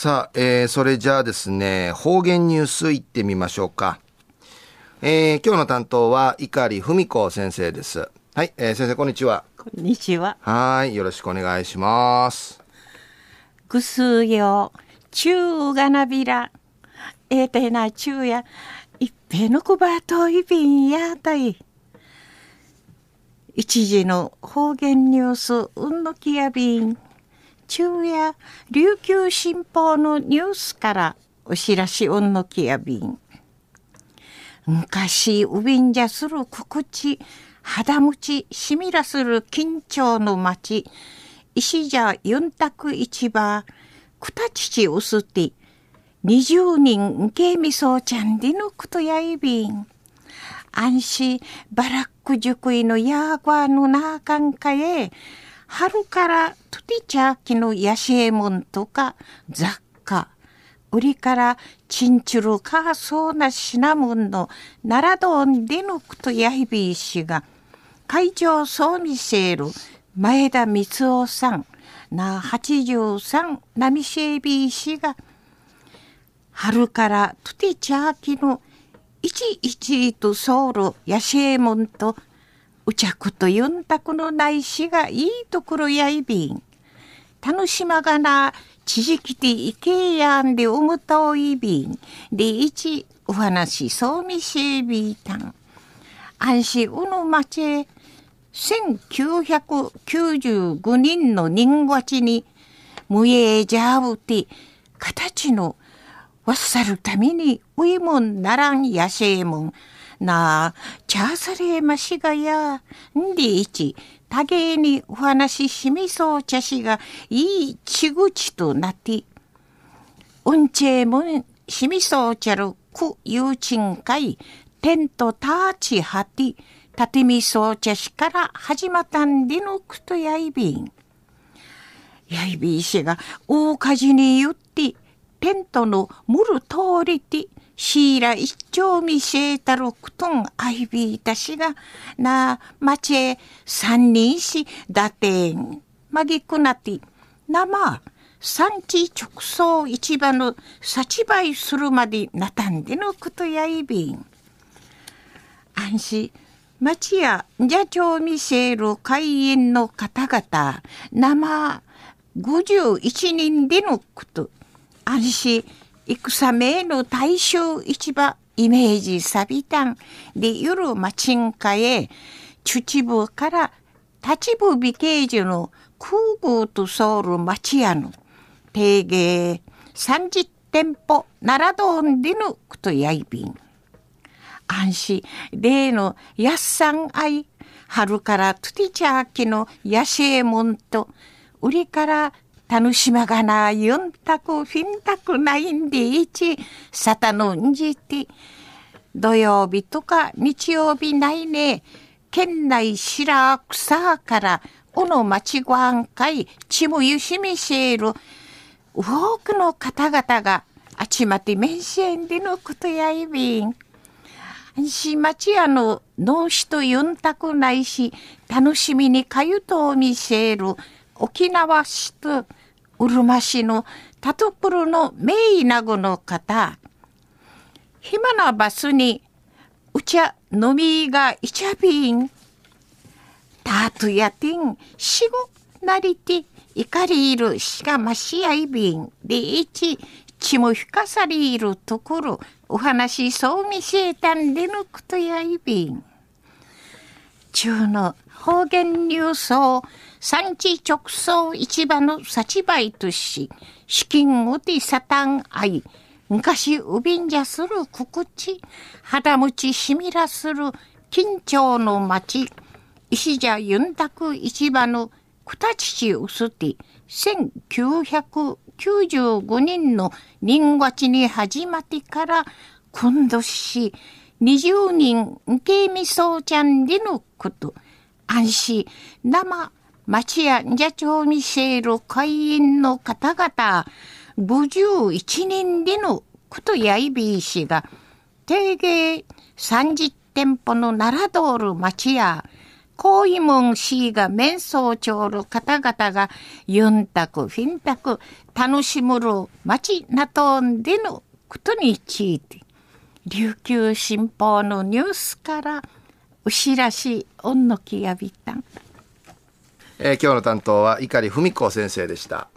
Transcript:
さあ、えー、それじゃあですね、方言ニュースいってみましょうか。えー、今日の担当は碇文子先生です。はい、えー、先生こんにちは。こんにちは。はい、よろしくお願いします。ぐすよ、中がなびら、えー、てな中や、一平のくばといびんやたい。一時の方言ニュース、うんのきやびん。昼夜琉球新報のニュースからお知らしうんのきやびん。昔ウビンジャするくち肌持ちしみらする緊張の町石じゃユンタク市場くたちちうすて二十人んけみそうちゃんでのくとやいびん。安心バラック塾医のヤーガーのなあかんかへ春からトゥティチャーキのヤシエモンとか雑貨、売りからチンチュルカーソーなシナモンのナラドンデヌクとヤヒビー氏が。会場総ミセール前田光夫さん。な83ナミシェビー氏が。春からトゥティチャーキの11とソウルヤシエモンとうちゃくとゆんたくのないしがいいところやいびん。楽しまがな、ちじきていけやんでおむといびん。でいち、お話そうみしえびいたん。安心うぬまち1995人の人わちに、無えじゃうて、形のわっさるために、ういもんならんやせえもん。なあ、チャーサレーマシガや、んでいち、多芸にお話ししみそうちゃしがいいちぐちとなって、うんちえもんしみそうちゃるくゆうちんかい、テントターチはて、たてみそうちゃしから始まったんでのくとやいびん。やいびいしが大火事に言って、テントのむる通りて、シーラ一丁見せたろくとんあいびいたしが、な、まちえ三人し、だてん、まぎくなて、なま、産地直送市場の幸売するまでなたんでのことやいびん。安心、町や社長見せる会員の方々、生51人でのこと、安心、戦めの大衆市場イメージサビタンで夜町んかへ秩父から立部美形樹の空港とソウル町屋の定芸30店舗奈良丼でのことやいびん。安心例のやっさん愛春からトゥティチャーキのヤシエモンと売りから楽しまがな、ユンタク、フィンタクないんでいち、サタのんじて、土曜日とか日曜日ないね、県内白草から、おの町ごはん会、ちむゆしみせる、多くの方々が、あちまて面んでのことやいびん。し町屋の脳死とユンタクないし、楽しみにかゆとを見せる、沖縄市とうるま市のタトプルの名医なごの方、暇なバスにうちゃ飲みがいちゃびん、たとやてん、しごなりて、いかりいるしかましやいびん、でいち、ちもひかさりいるところ、お話そう見せたんでのことやいびん。中の方言ニュースを産地直送市場の幸売とし、資金をてサタン愛、昔うびんじゃするくくち、肌持ちしみらする緊張の町、石じゃゆんたく市場のくたちちうすて、1995年の人月に始まってから、今年20人受けみそうちゃんでのこと、安心。生町や社長見せいる会員の方々、51人でのことやいびいしが、定芸30店舗の奈良道路町や、こういもんしが面相長る方々がユンタク、フィンタク、楽しむる街なとんでのことについて、琉球新報のニュースから牛らしおんのきやびたん。えー、今日の担当は碇文子先生でした。